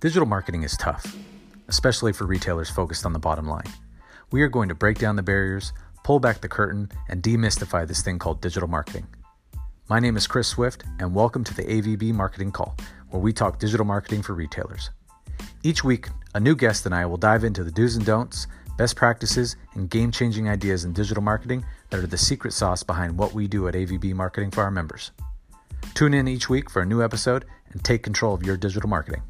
Digital marketing is tough, especially for retailers focused on the bottom line. We are going to break down the barriers, pull back the curtain, and demystify this thing called digital marketing. My name is Chris Swift, and welcome to the AVB Marketing Call, where we talk digital marketing for retailers. Each week, a new guest and I will dive into the do's and don'ts, best practices, and game changing ideas in digital marketing that are the secret sauce behind what we do at AVB Marketing for our members. Tune in each week for a new episode and take control of your digital marketing.